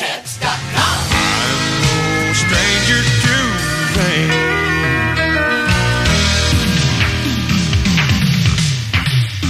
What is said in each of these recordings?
FunChips.com. no stranger to rain.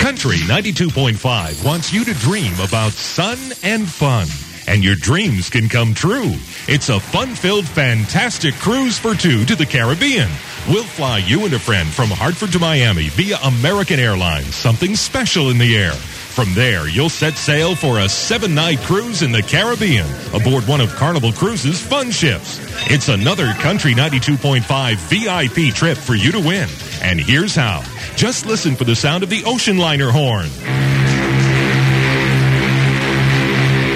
Country 92.5 wants you to dream about sun and fun. And your dreams can come true. It's a fun-filled, fantastic cruise for two to the Caribbean. We'll fly you and a friend from Hartford to Miami via American Airlines. Something special in the air. From there, you'll set sail for a seven-night cruise in the Caribbean aboard one of Carnival Cruises' fun ships. It's another Country 92.5 VIP trip for you to win. And here's how. Just listen for the sound of the ocean liner horn.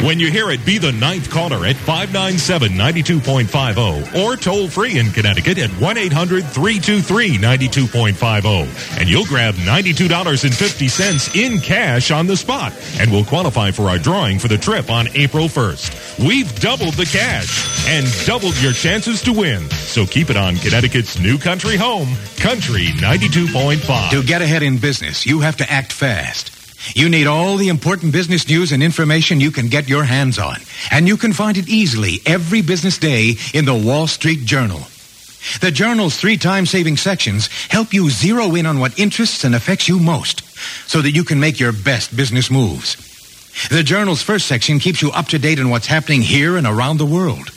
When you hear it, be the ninth caller at 597-92.50 or toll free in Connecticut at 1-800-323-92.50. And you'll grab $92.50 in cash on the spot and will qualify for our drawing for the trip on April 1st. We've doubled the cash and doubled your chances to win. So keep it on Connecticut's new country home, Country 92.5. To get ahead in business, you have to act fast. You need all the important business news and information you can get your hands on. And you can find it easily every business day in the Wall Street Journal. The Journal's three time saving sections help you zero in on what interests and affects you most so that you can make your best business moves. The Journal's first section keeps you up to date on what's happening here and around the world.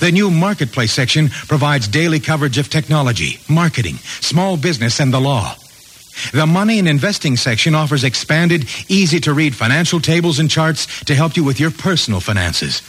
The new Marketplace section provides daily coverage of technology, marketing, small business, and the law. The Money and Investing section offers expanded, easy to read financial tables and charts to help you with your personal finances.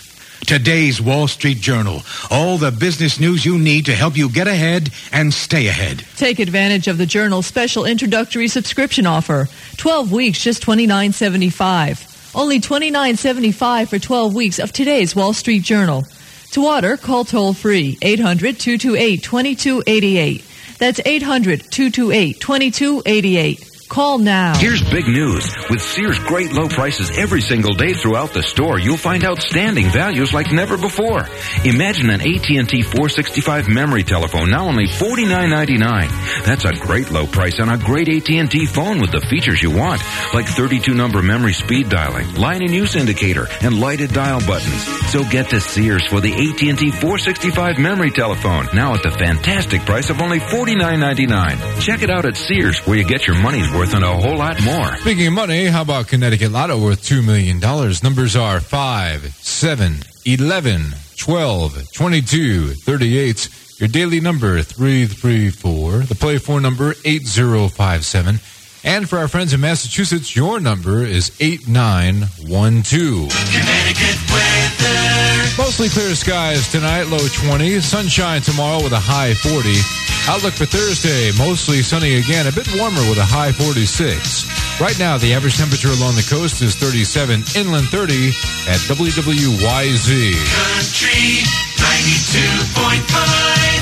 Today's Wall Street Journal. All the business news you need to help you get ahead and stay ahead. Take advantage of the Journal's special introductory subscription offer. 12 weeks, just $29.75. Only $29.75 for 12 weeks of today's Wall Street Journal. To order, call toll free 800 228 2288. That's 800 228 2288. Call now. Here's big news. With Sears' great low prices every single day throughout the store, you'll find outstanding values like never before. Imagine an AT&T 465 memory telephone, now only $49.99. That's a great low price on a great AT&T phone with the features you want, like 32-number memory speed dialing, line and use indicator, and lighted dial buttons. So get to Sears for the AT&T 465 memory telephone, now at the fantastic price of only $49.99. Check it out at Sears, where you get your money's worth and a whole lot more. Speaking of money, how about Connecticut Lotto worth $2 million? Numbers are 5, 7, 11, 12, 22, 38. Your daily number 334. The play for number 8057. And for our friends in Massachusetts, your number is 8912. Connecticut weather. Mostly clear skies tonight, low 20. Sunshine tomorrow with a high 40. Outlook for Thursday, mostly sunny again, a bit warmer with a high 46. Right now, the average temperature along the coast is 37, inland 30 at WWYZ. Country 92.5.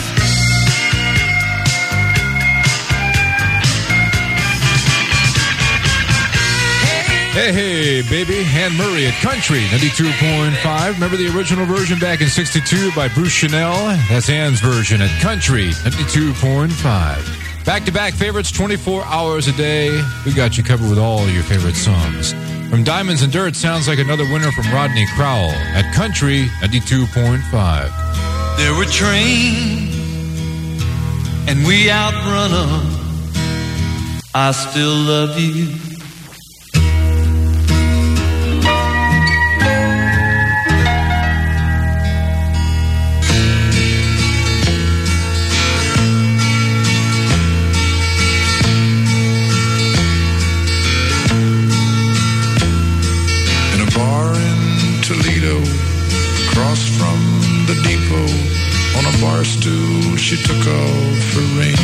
Hey, hey, baby. Anne Murray at Country 92.5. Remember the original version back in 62 by Bruce Channel? That's Ann's version at Country 92.5. Back to back favorites 24 hours a day. We got you covered with all your favorite songs. From Diamonds and Dirt sounds like another winner from Rodney Crowell at Country 92.5. There were trains, and we outrun them. I still love you. Across from the depot. On a bar stool, she took off her ring.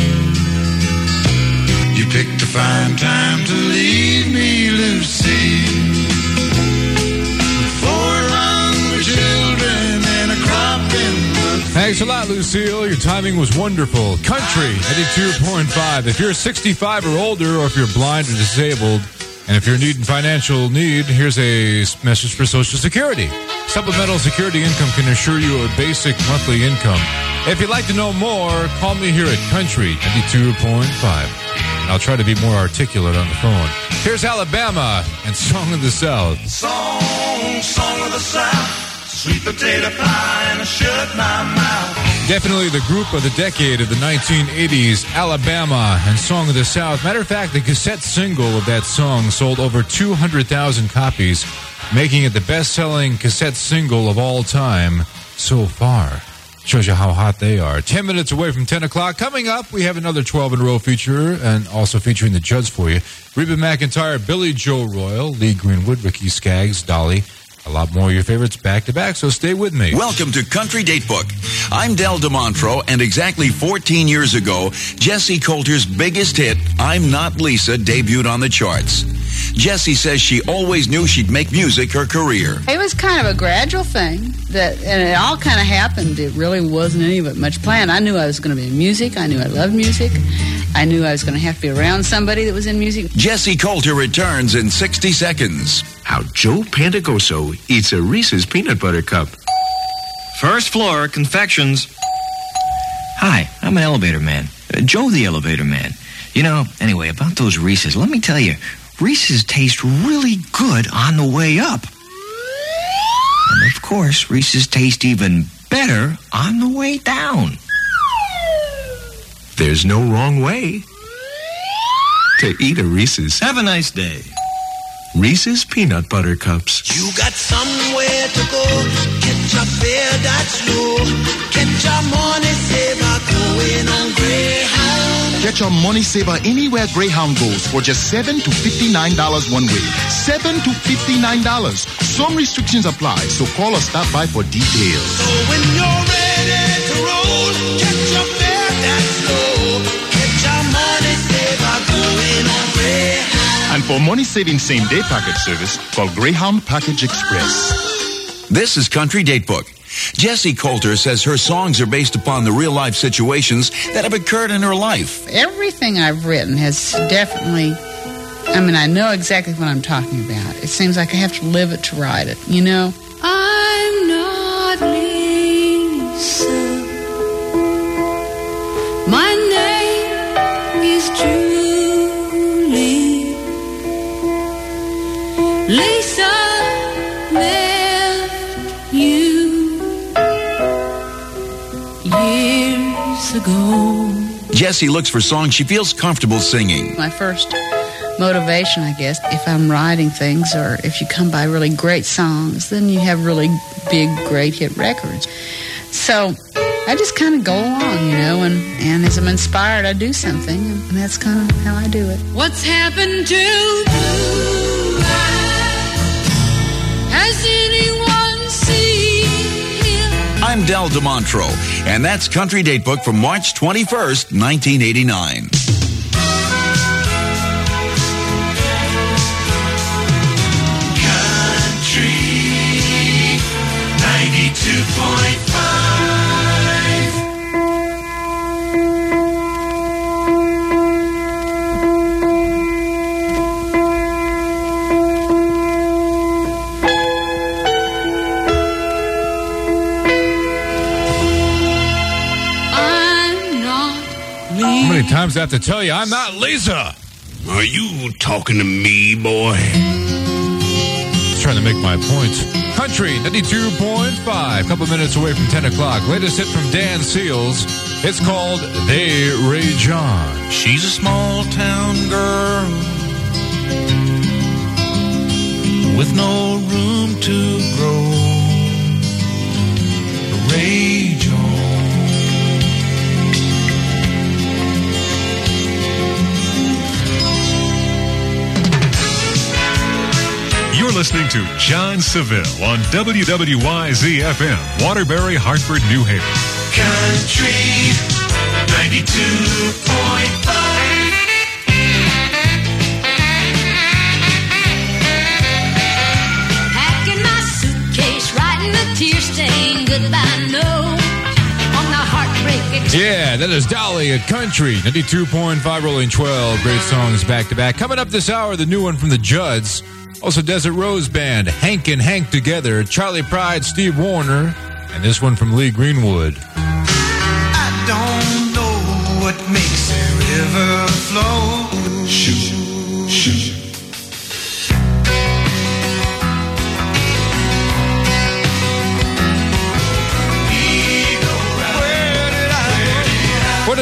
You picked a fine time to leave me, Lucy. Four hungry children and a crop in the Thanks a lot, Lucille. Your timing was wonderful. Country 92.5. If you're 65 or older, or if you're blind or disabled, and if you're needing financial need, here's a message for Social Security. Supplemental security income can assure you a basic monthly income. If you'd like to know more, call me here at Country 92.5. I'll try to be more articulate on the phone. Here's Alabama and Song of the South. Song, song of the South. sweet potato pie, and I shut my mouth. Definitely the group of the decade of the 1980s, Alabama and Song of the South. Matter of fact, the cassette single of that song sold over 200,000 copies, making it the best selling cassette single of all time so far. Shows you how hot they are. 10 minutes away from 10 o'clock. Coming up, we have another 12 in a row feature and also featuring the judge for you. Reba McEntire, Billy Joe Royal, Lee Greenwood, Ricky Skaggs, Dolly. A lot more of your favorites back to back, so stay with me. Welcome to Country Datebook. I'm Del DeMontro, and exactly 14 years ago, Jessi Colter's biggest hit, I'm Not Lisa, debuted on the charts. Jessi says she always knew she'd make music her career. It was kind of a gradual thing that, and it all kind of happened. It really wasn't any of it much planned. I knew I was going to be in music. I knew I loved music. I knew I was going to have to be around somebody that was in music. Jessi Colter returns in 60 seconds. How Joe Pantagoso eats a Reese's peanut butter cup. First floor, confections. Hi, I'm an elevator man. Uh, Joe the elevator man. You know, anyway, about those Reese's, let me tell you, Reese's taste really good on the way up. And of course, Reese's taste even better on the way down. There's no wrong way to eat a Reese's. Have a nice day. Reese's peanut butter cups. You got somewhere to go. Catch a fare that's low. Catch a money saver going on Greyhound. Get your money saver anywhere Greyhound goes for just seven to fifty-nine dollars one way. Seven to fifty-nine dollars. Some restrictions apply, so call or stop by for details. So when you're ready to roll, catch a fare that's low. And for money saving same day package service, call Greyhound Package Express. This is Country Datebook. Jessi Colter says her songs are based upon the real life situations that have occurred in her life. Everything I've written has definitely, I mean, I know exactly what I'm talking about. It seems like I have to live it to write it, you know? I'm not Lisa. My name is Julie. Years ago. Jessi looks for songs she feels comfortable singing. My first motivation, I guess, if I'm writing things or if you come by really great songs, then you have really big, great hit records. So I just kind of go along, you know, and, and as I'm inspired, I do something, and that's kind of how I do it. What's happened to you? Has anyone seen him? I'm Del DeMontro, and that's Country Datebook from March 21st, 1989. How many times I have to tell you I'm not Lisa? Are you talking to me, boy? Just trying to make my point. Country 92.5, couple minutes away from 10 o'clock. Latest hit from Dan Seals. It's called They Rage On. She's a small town girl with no room to grow. Rage listening to John Saville on WWYZ FM, Waterbury, Hartford, New Haven. Country 92.5. Packing my suitcase, writing a tear stained goodbye note Yeah, that is Dolly at Country 92.5 Rolling 12. Great songs back to back. Coming up this hour, the new one from the Judds. Also, Desert Rose Band, Hank and Hank Together, Charley Pride, Steve Wariner, and this one from Lee Greenwood. I don't know what makes a river flow.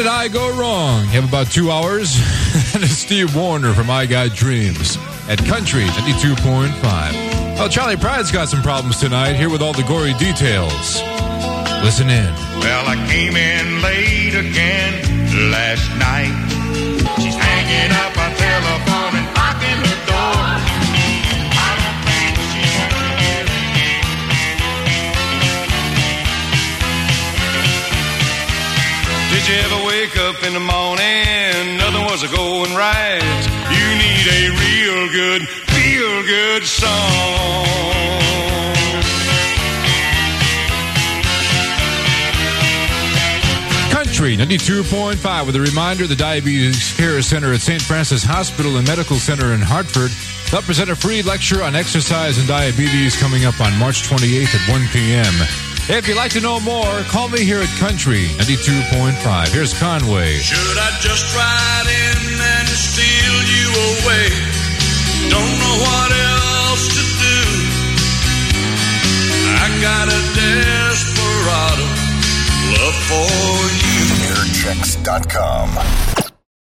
I go wrong? You have about two hours. and it's Steve Wariner from I Got Dreams at Country 92.5. Well, Charley Pride's got some problems tonight, here with all the gory details. Listen in. Well, I came in late again last night. She's hanging up a telephone wake up in the morning? Nothing was a going right. You need a real good, feel good song. Country 92.5 with a reminder the Diabetes Care Center at St. Francis Hospital and Medical Center in Hartford. They'll present a free lecture on exercise and diabetes coming up on March 28th at 1 p.m. If you'd like to know more, call me here at Country 92.5. Here's Conway. Should I just ride in and steal you away? Don't know what else to do. I got a desperado love for you. Airchecks.com.